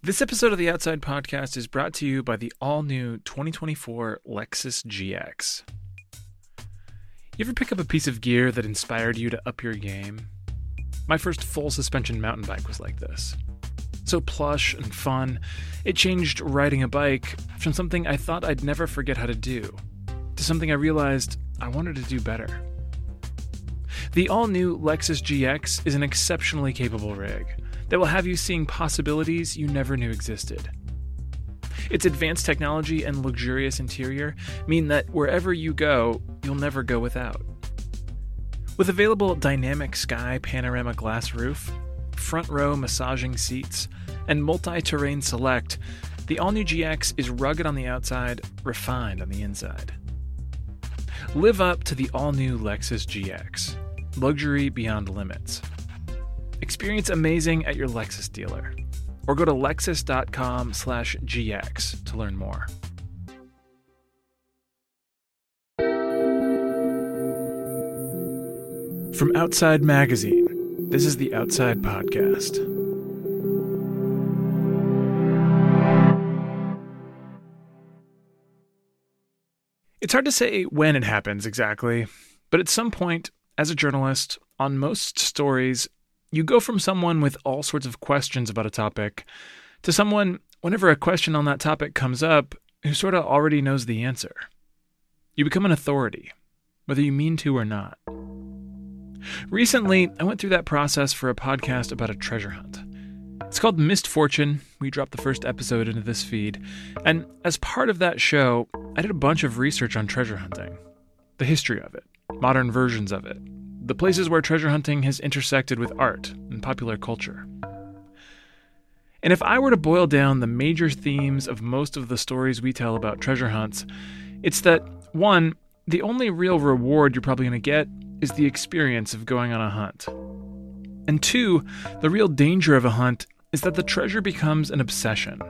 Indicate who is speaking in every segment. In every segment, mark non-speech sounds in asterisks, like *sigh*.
Speaker 1: This episode of the Outside Podcast is brought to you by the all new 2024 Lexus GX. You ever pick up a piece of gear that inspired you to up your game? My first full suspension mountain bike was like this. So plush and fun, it changed riding a bike from something I thought I'd never forget how to do to something I realized I wanted to do better. The all new Lexus GX is an exceptionally capable rig that will have you seeing possibilities you never knew existed. Its advanced technology and luxurious interior mean that wherever you go, you'll never go without. With available dynamic sky panorama glass roof, front row massaging seats, and multi terrain select, the all new GX is rugged on the outside, refined on the inside. Live up to the all new Lexus GX. Luxury beyond limits. Experience amazing at your Lexus dealer. Or go to lexus.com slash GX to learn more. From Outside Magazine, this is the Outside Podcast. It's hard to say when it happens exactly, but at some point, as a journalist, on most stories, you go from someone with all sorts of questions about a topic to someone, whenever a question on that topic comes up, who sort of already knows the answer. You become an authority, whether you mean to or not. Recently, I went through that process for a podcast about a treasure hunt. It's called Missed Fortune. We dropped the first episode into this feed. And as part of that show, I did a bunch of research on treasure hunting the history of it, modern versions of it, the places where treasure hunting has intersected with art and popular culture. And if I were to boil down the major themes of most of the stories we tell about treasure hunts, it's that one, the only real reward you're probably going to get is the experience of going on a hunt. And two, the real danger of a hunt is that the treasure becomes an obsession.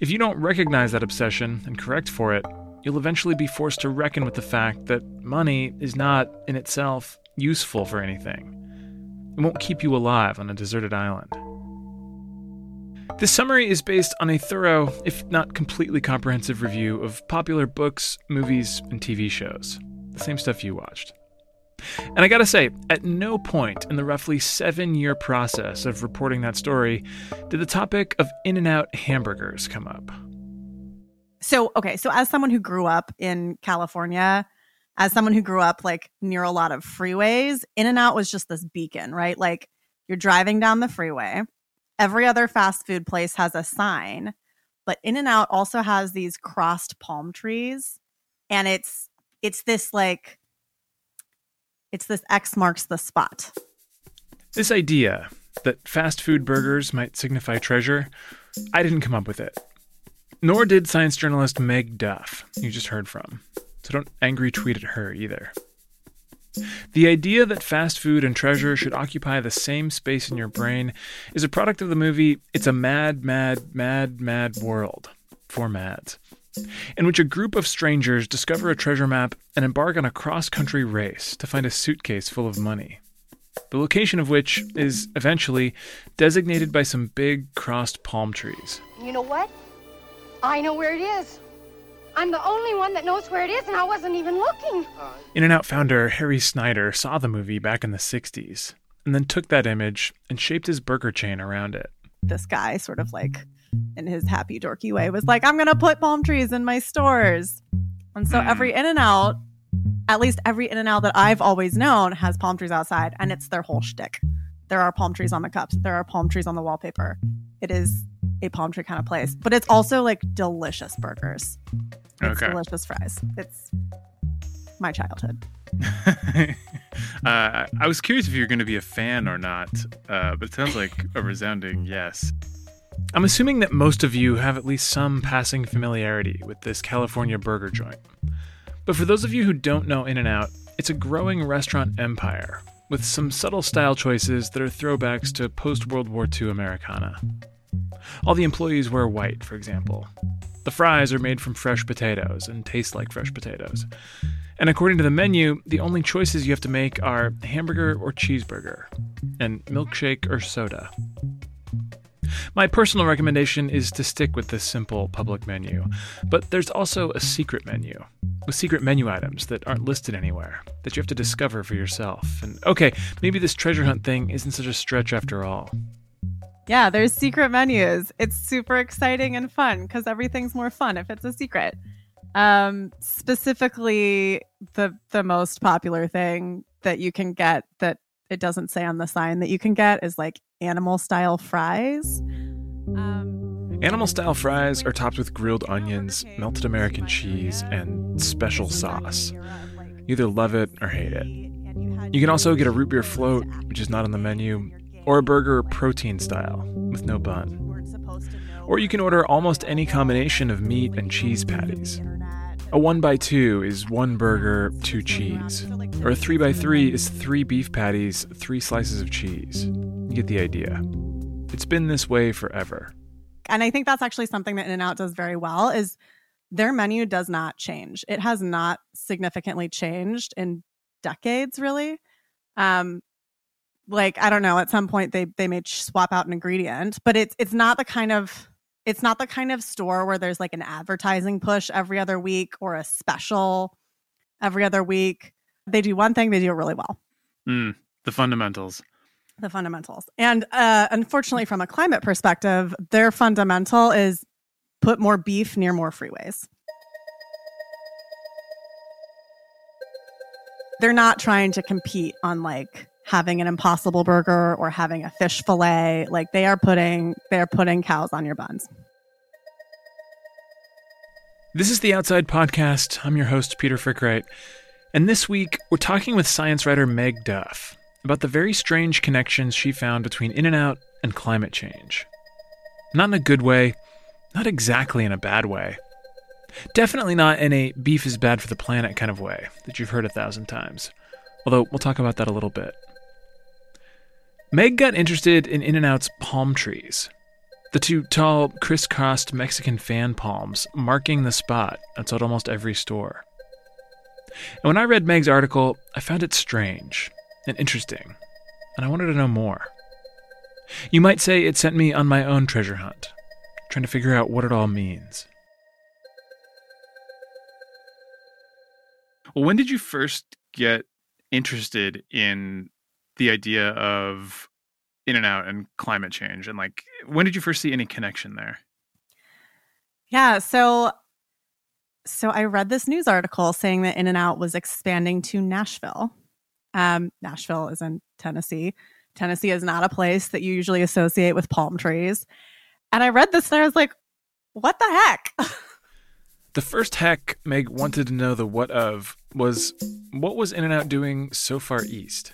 Speaker 1: If you don't recognize that obsession and correct for it, you'll eventually be forced to reckon with the fact that money is not, in itself, useful for anything. It won't keep you alive on a deserted island. This summary is based on a thorough, if not completely comprehensive review of popular books, movies, and TV shows. The same stuff you watched. And I gotta say, at no point in the roughly seven year process of reporting that story did the topic of In N Out hamburgers come up.
Speaker 2: So, okay, so as someone who grew up in California, as someone who grew up like near a lot of freeways, In and Out was just this beacon, right? Like you're driving down the freeway. Every other fast food place has a sign, but In and Out also has these crossed palm trees and it's it's this like it's this X marks the spot.
Speaker 1: This idea that fast food burgers might signify treasure, I didn't come up with it. Nor did science journalist Meg Duff, you just heard from so don't angry tweet at her either. The idea that fast food and treasure should occupy the same space in your brain is a product of the movie It's a Mad, Mad, Mad, Mad World, four Mads, in which a group of strangers discover a treasure map and embark on a cross country race to find a suitcase full of money. The location of which is eventually designated by some big crossed palm trees.
Speaker 3: You know what? I know where it is. I'm the only one that knows where it is, and I wasn't even looking.
Speaker 1: In and Out founder Harry Snyder saw the movie back in the 60s and then took that image and shaped his burger chain around it.
Speaker 2: This guy, sort of like in his happy, dorky way, was like, I'm going to put palm trees in my stores. And so every hmm. In and Out, at least every In and Out that I've always known, has palm trees outside, and it's their whole shtick. There are palm trees on the cups, there are palm trees on the wallpaper. It is a palm tree kind of place, but it's also like delicious burgers. It's okay. delicious fries. It's my childhood. *laughs*
Speaker 4: uh, I was curious if you're going to be a fan or not, uh, but it sounds like a resounding *laughs* yes.
Speaker 1: I'm assuming that most of you have at least some passing familiarity with this California burger joint. But for those of you who don't know In N Out, it's a growing restaurant empire with some subtle style choices that are throwbacks to post World War II Americana. All the employees wear white, for example. The fries are made from fresh potatoes and taste like fresh potatoes. And according to the menu, the only choices you have to make are hamburger or cheeseburger, and milkshake or soda. My personal recommendation is to stick with this simple public menu, but there's also a secret menu with secret menu items that aren't listed anywhere that you have to discover for yourself. And okay, maybe this treasure hunt thing isn't such a stretch after all.
Speaker 2: Yeah, there's secret menus. It's super exciting and fun because everything's more fun if it's a secret. Um, specifically, the the most popular thing that you can get that it doesn't say on the sign that you can get is like animal style fries. Um,
Speaker 1: Animal style fries are topped with grilled onions, melted American cheese, and special sauce. You either love it or hate it. You can also get a root beer float, which is not on the menu, or a burger protein style with no bun. Or you can order almost any combination of meat and cheese patties. A 1 by 2 is one burger, two cheese. Or a 3 by 3 is three beef patties, three slices of cheese. You get the idea. It's been this way forever.
Speaker 2: and I think that's actually something that In-N-Out does very well is their menu does not change. It has not significantly changed in decades, really. Um, like I don't know, at some point they they may swap out an ingredient, but it's it's not the kind of it's not the kind of store where there's like an advertising push every other week or a special every other week. They do one thing, they do it really well
Speaker 4: Mm, the fundamentals.
Speaker 2: the fundamentals. And uh, unfortunately, from a climate perspective, their fundamental is put more beef near more freeways. They're not trying to compete on like having an impossible burger or having a fish fillet. Like they are putting they're putting cows on your buns.
Speaker 1: This is the Outside Podcast. I'm your host, Peter Frick-Wright. And this week, we're talking with science writer Meg Duff about the very strange connections she found between In-N-Out and climate change. Not in a good way, not exactly in a bad way. Definitely not in a beef is bad for the planet kind of way that you've heard a thousand times. Although we'll talk about that a little bit. Meg got interested in In-N-Out's palm trees. The two tall, crisscrossed Mexican fan palms marking the spot outside almost every store. And when I read Meg's article, I found it strange and interesting, and I wanted to know more. You might say it sent me on my own treasure hunt, trying to figure out what it all means.
Speaker 4: Well, when did you first get interested in the idea of in and out and climate change? And like, when did you first see any connection there?
Speaker 2: Yeah, so so I read this news article saying that in and out was expanding to Nashville. Um, Nashville is in Tennessee. Tennessee is not a place that you usually associate with palm trees. And I read this and I was like, what the heck? *laughs*
Speaker 1: The first hack Meg wanted to know the what of was what was in and out doing so far east?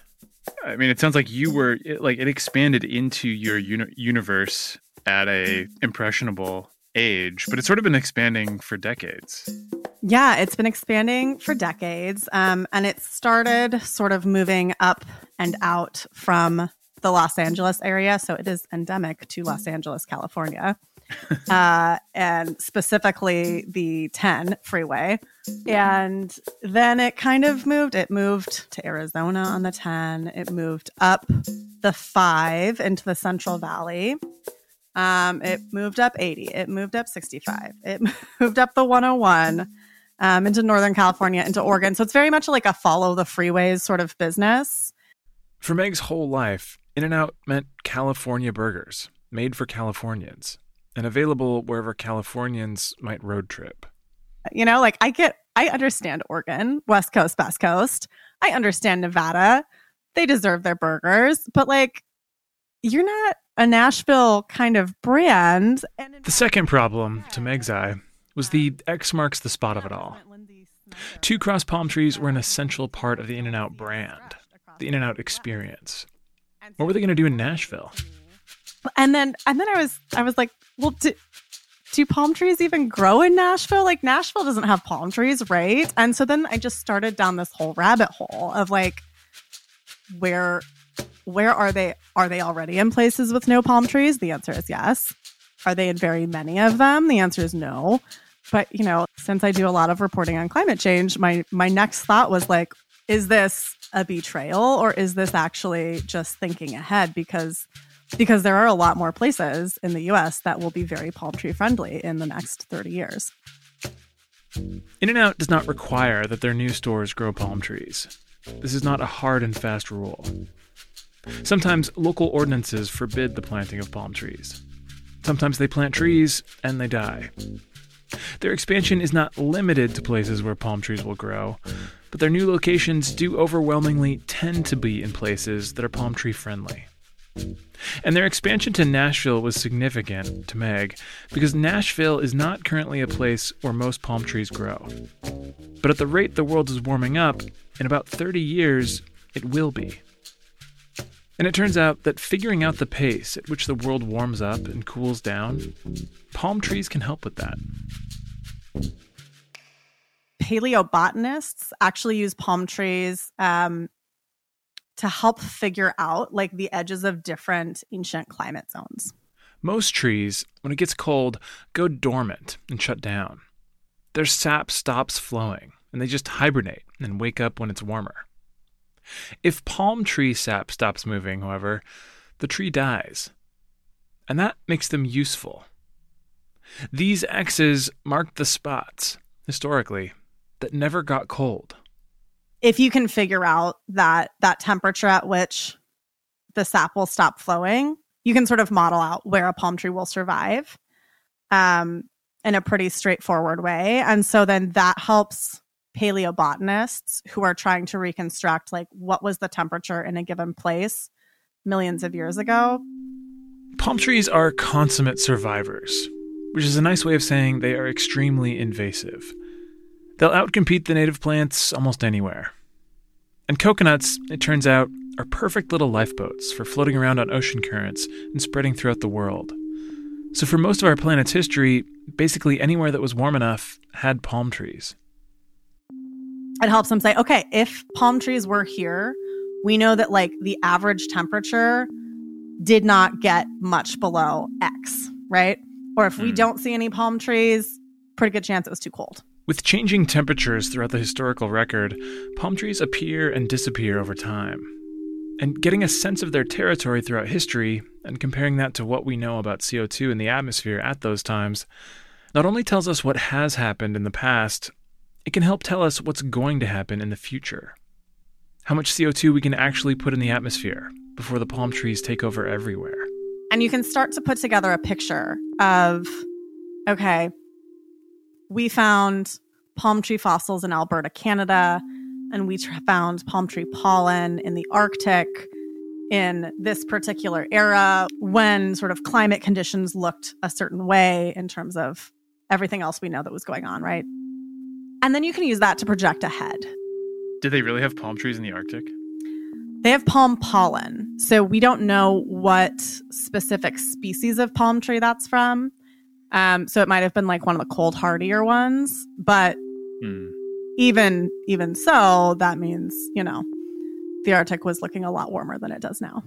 Speaker 4: I mean, it sounds like you were it, like it expanded into your uni- universe at a impressionable age, but it's sort of been expanding for decades.
Speaker 2: Yeah, it's been expanding for decades. Um, and it started sort of moving up and out from the Los Angeles area. So it is endemic to Los Angeles, California, *laughs* uh, and specifically the 10 freeway. And then it kind of moved. It moved to Arizona on the 10, it moved up the 5 into the Central Valley. Um, it moved up 80. It moved up 65. It *laughs* moved up the 101 um, into Northern California, into Oregon. So it's very much like a follow the freeways sort of business.
Speaker 1: For Meg's whole life, In-N-Out meant California burgers, made for Californians, and available wherever Californians might road trip.
Speaker 2: You know, like I get, I understand Oregon, West Coast, Best Coast. I understand Nevada. They deserve their burgers, but like, you're not a Nashville kind of brand. And
Speaker 1: The second problem, to Meg's eye, was the X marks the spot of it all. Two cross palm trees were an essential part of the In-N-Out brand, the In-N-Out experience. What were they going to do in Nashville?
Speaker 2: and then and then I was I was like, well, do, do palm trees even grow in Nashville? Like Nashville doesn't have palm trees, right? And so then I just started down this whole rabbit hole of like, where where are they? Are they already in places with no palm trees? The answer is yes. Are they in very many of them? The answer is no. But you know, since I do a lot of reporting on climate change, my my next thought was like, is this a betrayal or is this actually just thinking ahead? Because because there are a lot more places in the US that will be very palm tree friendly in the next 30 years.
Speaker 1: In N Out does not require that their new stores grow palm trees. This is not a hard and fast rule. Sometimes local ordinances forbid the planting of palm trees. Sometimes they plant trees and they die. Their expansion is not limited to places where palm trees will grow, but their new locations do overwhelmingly tend to be in places that are palm tree friendly. And their expansion to Nashville was significant to Meg because Nashville is not currently a place where most palm trees grow. But at the rate the world is warming up, in about 30 years, it will be. And it turns out that figuring out the pace at which the world warms up and cools down, palm trees can help with that.
Speaker 2: Paleobotanists actually use palm trees um, to help figure out like the edges of different ancient climate zones.
Speaker 1: Most trees, when it gets cold, go dormant and shut down. Their sap stops flowing, and they just hibernate and wake up when it's warmer. If palm tree sap stops moving, however, the tree dies. And that makes them useful. These X's marked the spots, historically, that never got cold.
Speaker 2: If you can figure out that that temperature at which the sap will stop flowing, you can sort of model out where a palm tree will survive um, in a pretty straightforward way. And so then that helps paleobotanists who are trying to reconstruct like what was the temperature in a given place millions of years ago.
Speaker 1: Palm trees are consummate survivors, which is a nice way of saying they are extremely invasive. They'll outcompete the native plants almost anywhere. And coconuts, it turns out, are perfect little lifeboats for floating around on ocean currents and spreading throughout the world. So, for most of our planet's history, basically anywhere that was warm enough had palm trees
Speaker 2: it helps them say, okay, if palm trees were here, we know that like the average temperature did not get much below X, right? Or if mm. we hmm. don't see any palm trees, pretty good chance it was too cold.
Speaker 1: With changing temperatures throughout the historical record, palm trees appear and disappear over time. And getting a sense of their territory throughout history and comparing that to what we know about CO2 in the atmosphere at those times not only tells us what has happened in the past, it can help tell us what's going to happen in the future. How much CO2 we can actually put in the atmosphere before the palm trees take over everywhere.
Speaker 2: And you can start to put together a picture of okay, we found palm tree fossils in Alberta, Canada, and we found palm tree pollen in the Arctic in this particular era when sort of climate conditions looked a certain way in terms of everything else we know that was going on, right? And then you can use that to project ahead.
Speaker 4: Do they really have palm trees in the Arctic?
Speaker 2: They have palm pollen. So we don't know what specific species of palm tree that's from. Um, so it might have been like one of the cold hardier ones. But hmm. even even so, that means, you know, the Arctic was looking a lot warmer than it does now.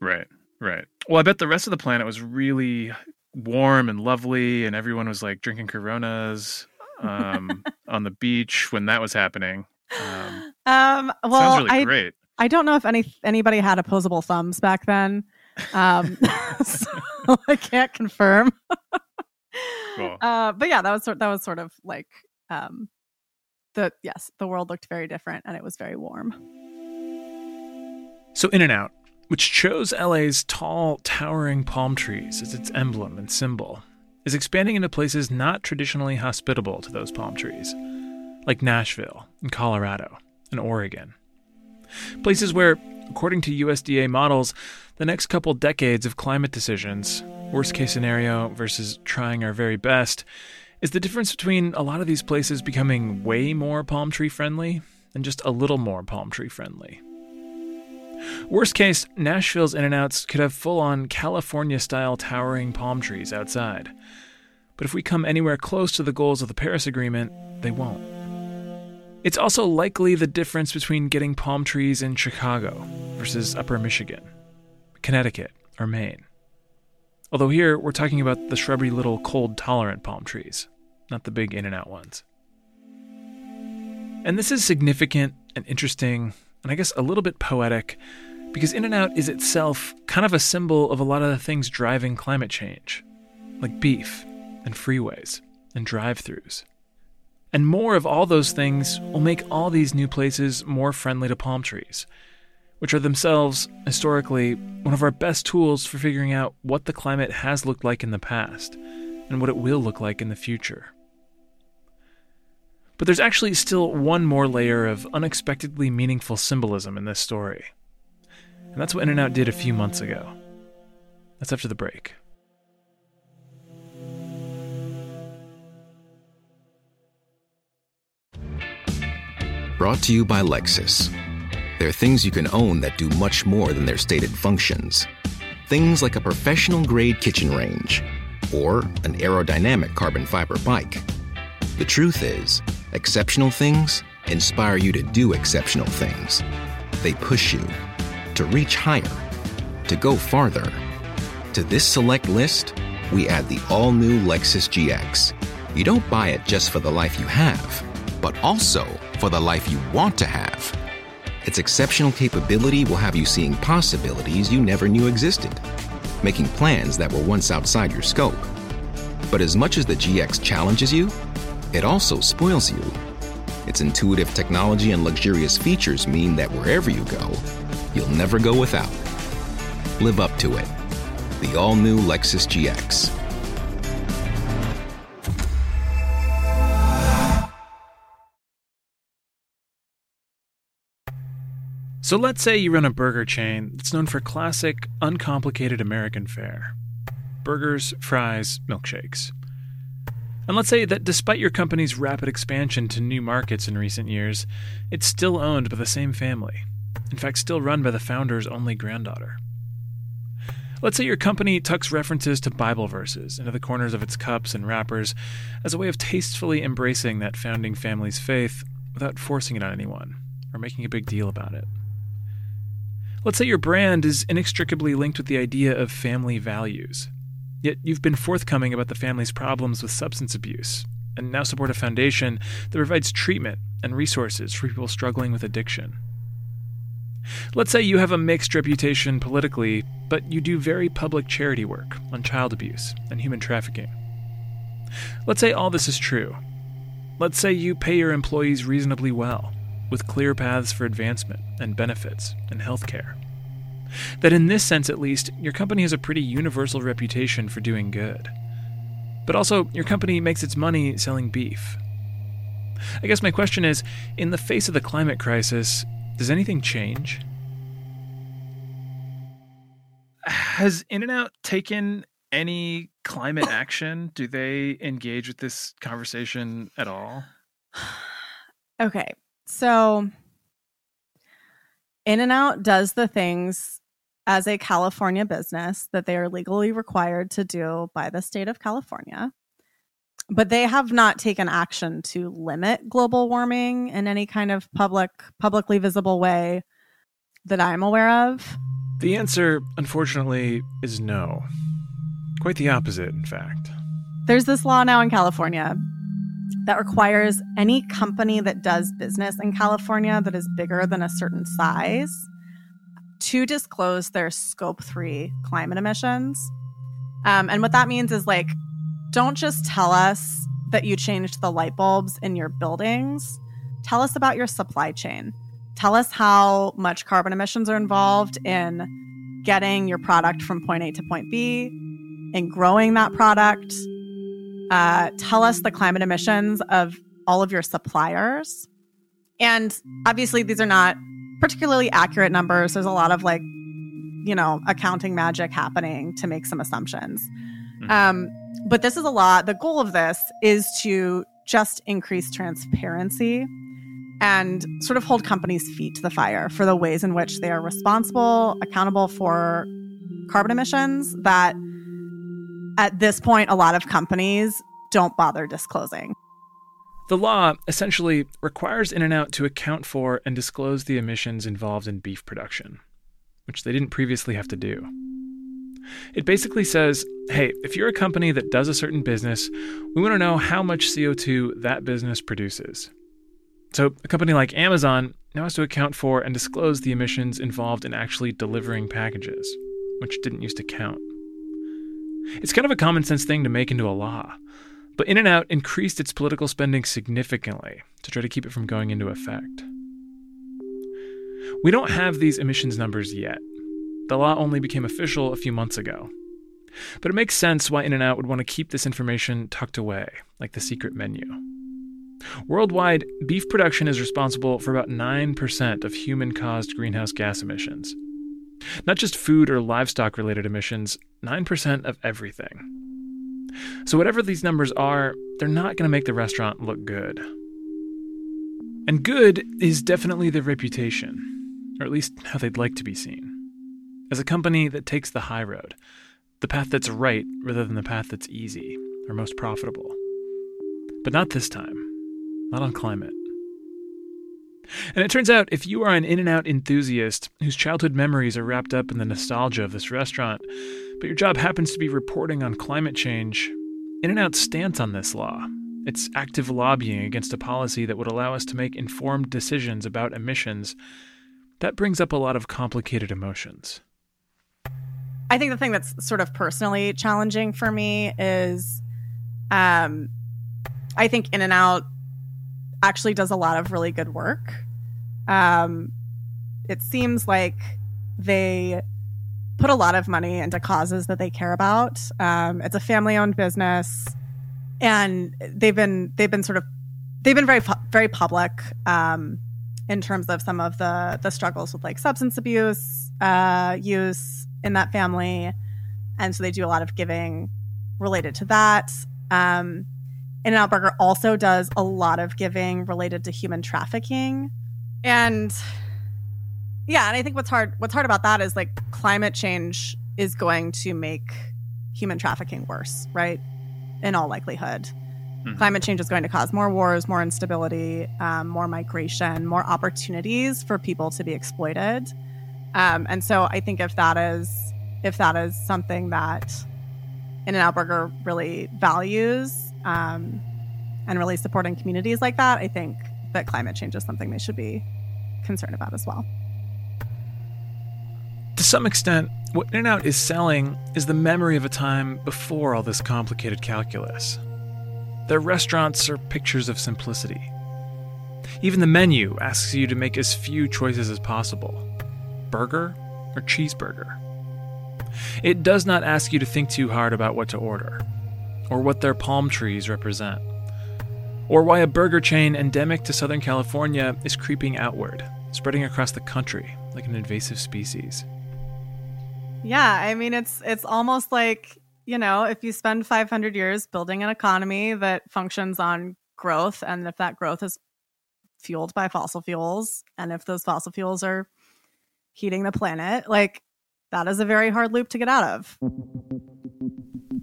Speaker 4: Right, right. Well, I bet the rest of the planet was really warm and lovely, and everyone was like drinking Coronas um, *laughs* on the beach when that was happening. Um,
Speaker 2: um well, sounds really I, great. I don't know if any anybody had opposable thumbs back then, um, *laughs* so I can't confirm. cool. *laughs* Uh, but yeah, that was sort that was sort of like um, the yes, the world looked very different and it was very warm.
Speaker 1: So In and Out, which chose LA's tall, towering palm trees as its emblem and symbol, is expanding into places not traditionally hospitable to those palm trees, like Nashville and Colorado and Oregon. Places where, according to USDA models, the next couple decades of climate decisions, worst case scenario versus trying our very best, is the difference between a lot of these places becoming way more palm tree friendly and just a little more palm tree friendly. Worst case, Nashville's In N Outs could have full on California style towering palm trees outside. But if we come anywhere close to the goals of the Paris Agreement, they won't. It's also likely the difference between getting palm trees in Chicago versus Upper Michigan, Connecticut, or Maine. Although here we're talking about the shrubby little cold tolerant palm trees, not the big in and out ones. And this is significant and interesting, and I guess a little bit poetic, Because In N Out is itself kind of a symbol of a lot of the things driving climate change, like beef and freeways and drive throughs. And more of all those things will make all these new places more friendly to palm trees, which are themselves, historically, one of our best tools for figuring out what the climate has looked like in the past and what it will look like in the future. But there's actually still one more layer of unexpectedly meaningful symbolism in this story. And that's what In N Out did a few months ago. That's after the break.
Speaker 5: Brought to you by Lexus. There are things you can own that do much more than their stated functions. Things like a professional grade kitchen range or an aerodynamic carbon fiber bike. The truth is, exceptional things inspire you to do exceptional things. They push you to reach higher, to go farther. To this select list, we add the all new Lexus GX. You don't buy it just for the life you have, but also for the life you want to have. Its exceptional capability will have you seeing possibilities you never knew existed, making plans that were once outside your scope. But as much as the GX challenges you, it also spoils you. Its intuitive technology and luxurious features mean that wherever you go, you'll never go without. Live up to it. The all new Lexus GX.
Speaker 1: So let's say you run a burger chain that's known for classic, uncomplicated American fare burgers, fries, milkshakes. And let's say that despite your company's rapid expansion to new markets in recent years, it's still owned by the same family. In fact, still run by the founder's only granddaughter. Let's say your company tucks references to Bible verses into the corners of its cups and wrappers as a way of tastefully embracing that founding family's faith without forcing it on anyone or making a big deal about it. Let's say your brand is inextricably linked with the idea of family values. Yet you've been forthcoming about the family's problems with substance abuse, and now support a foundation that provides treatment and resources for people struggling with addiction. Let's say you have a mixed reputation politically, but you do very public charity work on child abuse and human trafficking. Let's say all this is true. Let's say you pay your employees reasonably well, with clear paths for advancement and benefits and health care. That in this sense, at least, your company has a pretty universal reputation for doing good. But also, your company makes its money selling beef. I guess my question is in the face of the climate crisis, does anything change?
Speaker 4: Has In N Out taken any climate action? Do they engage with this conversation at all? *sighs*
Speaker 2: Okay. So In and Out does the things as a California business that they are legally required to do by the state of California. But they have not taken action to limit global warming in any kind of public publicly visible way that I'm aware of.
Speaker 1: The answer, unfortunately, is no. Quite the opposite, in fact.
Speaker 2: There's this law now in California that requires any company that does business in California that is bigger than a certain size to disclose their scope three climate emissions. Um, and what that means is like, don't just tell us that you changed the light bulbs in your buildings. Tell us about your supply chain. Tell us how much carbon emissions are involved in getting your product from point A to point B, in growing that product. Uh, tell us the climate emissions of all of your suppliers. And obviously, these are not particularly accurate numbers. There's a lot of like, you know, accounting magic happening to make some assumptions. Mm-hmm. Um, but this is a lot. The goal of this is to just increase transparency and sort of hold companies' feet to the fire for the ways in which they are responsible, accountable for carbon emissions that at this point, a lot of companies don't bother disclosing.
Speaker 1: The law essentially requires In N Out to account for and disclose the emissions involved in beef production, which they didn't previously have to do. It basically says hey, if you're a company that does a certain business, we want to know how much CO2 that business produces. So, a company like Amazon now has to account for and disclose the emissions involved in actually delivering packages, which didn't used to count. It's kind of a common sense thing to make into a law, but In N Out increased its political spending significantly to try to keep it from going into effect. We don't have these emissions numbers yet. The law only became official a few months ago. But it makes sense why In N Out would want to keep this information tucked away, like the secret menu. Worldwide, beef production is responsible for about 9% of human caused greenhouse gas emissions. Not just food or livestock related emissions, 9% of everything. So, whatever these numbers are, they're not going to make the restaurant look good. And good is definitely their reputation, or at least how they'd like to be seen. As a company that takes the high road, the path that's right rather than the path that's easy or most profitable. But not this time, not on climate. And it turns out if you are an In N Out enthusiast whose childhood memories are wrapped up in the nostalgia of this restaurant, but your job happens to be reporting on climate change, In N Out's stance on this law, its active lobbying against a policy that would allow us to make informed decisions about emissions, that brings up a lot of complicated emotions.
Speaker 2: I think the thing that's sort of personally challenging for me is um I think In and Out actually does a lot of really good work. Um, it seems like they put a lot of money into causes that they care about. Um, it's a family-owned business, and they've been they've been sort of they've been very very public um, in terms of some of the the struggles with like substance abuse uh, use in that family, and so they do a lot of giving related to that. Um, in and Out Burger also does a lot of giving related to human trafficking. And yeah, and I think what's hard what's hard about that is like climate change is going to make human trafficking worse, right? In all likelihood. Mm-hmm. Climate change is going to cause more wars, more instability, um, more migration, more opportunities for people to be exploited. Um, and so I think if that is if that is something that In and Out Burger really values, um, and really supporting communities like that, I think that climate change is something they should be concerned about as well.
Speaker 1: To some extent, what In N Out is selling is the memory of a time before all this complicated calculus. Their restaurants are pictures of simplicity. Even the menu asks you to make as few choices as possible burger or cheeseburger. It does not ask you to think too hard about what to order or what their palm trees represent, or why a burger chain endemic to Southern California is creeping outward, spreading across the country like an invasive species.
Speaker 2: Yeah, I mean it's it's almost like, you know, if you spend 500 years building an economy that functions on growth and if that growth is fueled by fossil fuels and if those fossil fuels are heating the planet, like that is a very hard loop to get out of.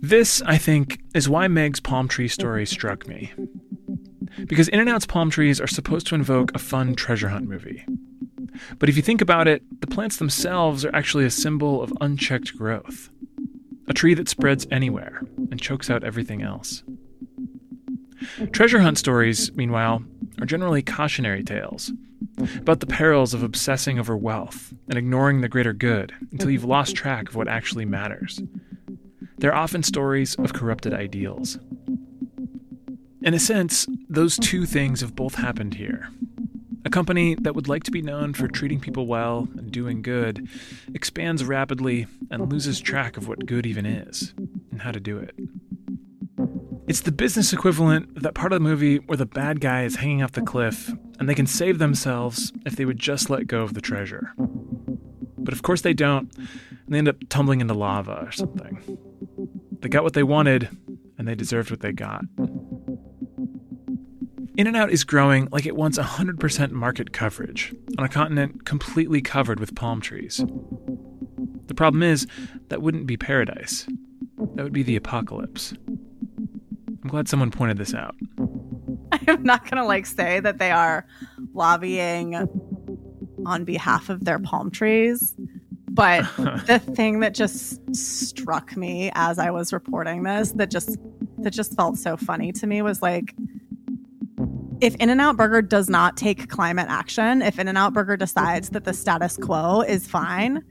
Speaker 1: This, I think, is why Meg's palm tree story struck me. Because In N Out's palm trees are supposed to invoke a fun treasure hunt movie. But if you think about it, the plants themselves are actually a symbol of unchecked growth. A tree that spreads anywhere and chokes out everything else. Treasure hunt stories, meanwhile, are generally cautionary tales about the perils of obsessing over wealth and ignoring the greater good until you've lost track of what actually matters they're often stories of corrupted ideals. In a sense, those two things have both happened here. A company that would like to be known for treating people well and doing good expands rapidly and loses track of what good even is and how to do it. It's the business equivalent of that part of the movie where the bad guy is hanging off the cliff and they can save themselves if they would just let go of the treasure. But of course they don't, and they end up tumbling into lava or something. They got what they wanted, and they deserved what they got. In N Out is growing like it wants 100% market coverage on a continent completely covered with palm trees. The problem is, that wouldn't be paradise. That would be the apocalypse. I'm glad someone pointed this out. *laughs*
Speaker 2: I'm not going to like say that they are lobbying on behalf of their palm trees but *laughs* the thing that just struck me as I was reporting this that just that just felt so funny to me was like if In N Out Burger does not take climate action, if In N Out Burger decides that the status quo is fine,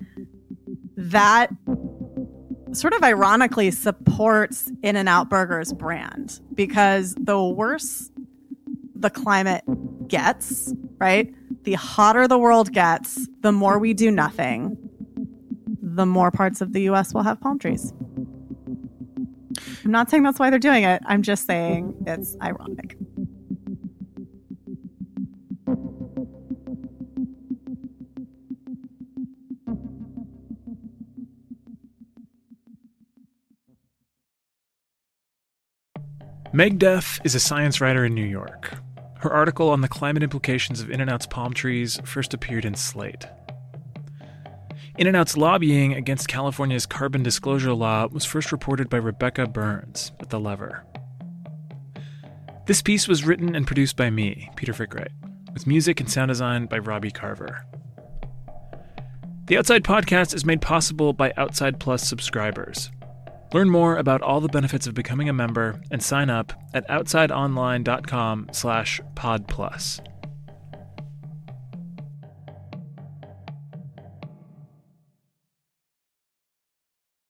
Speaker 2: that sort of ironically supports In N Out Burger's brand because the worse the climate gets, right? The hotter the world gets, the more we do nothing, the more parts of the US will have palm trees. I'm not saying that's why they're doing it. I'm just saying it's ironic.
Speaker 1: Meg Duff is a science writer in New York. Her article on the climate implications of In-N-Out's palm trees first appeared in Slate. In-N-Out's lobbying against California's carbon disclosure law was first reported by Rebecca Burns at The Lever. This piece was written and produced by me, Peter Frick-Wright, with music and sound design by Robbie Carver. The Outside Podcast is made possible by Outside Plus subscribers. Learn more about all the benefits of becoming a member and sign up at outsideonline.com slash podplus.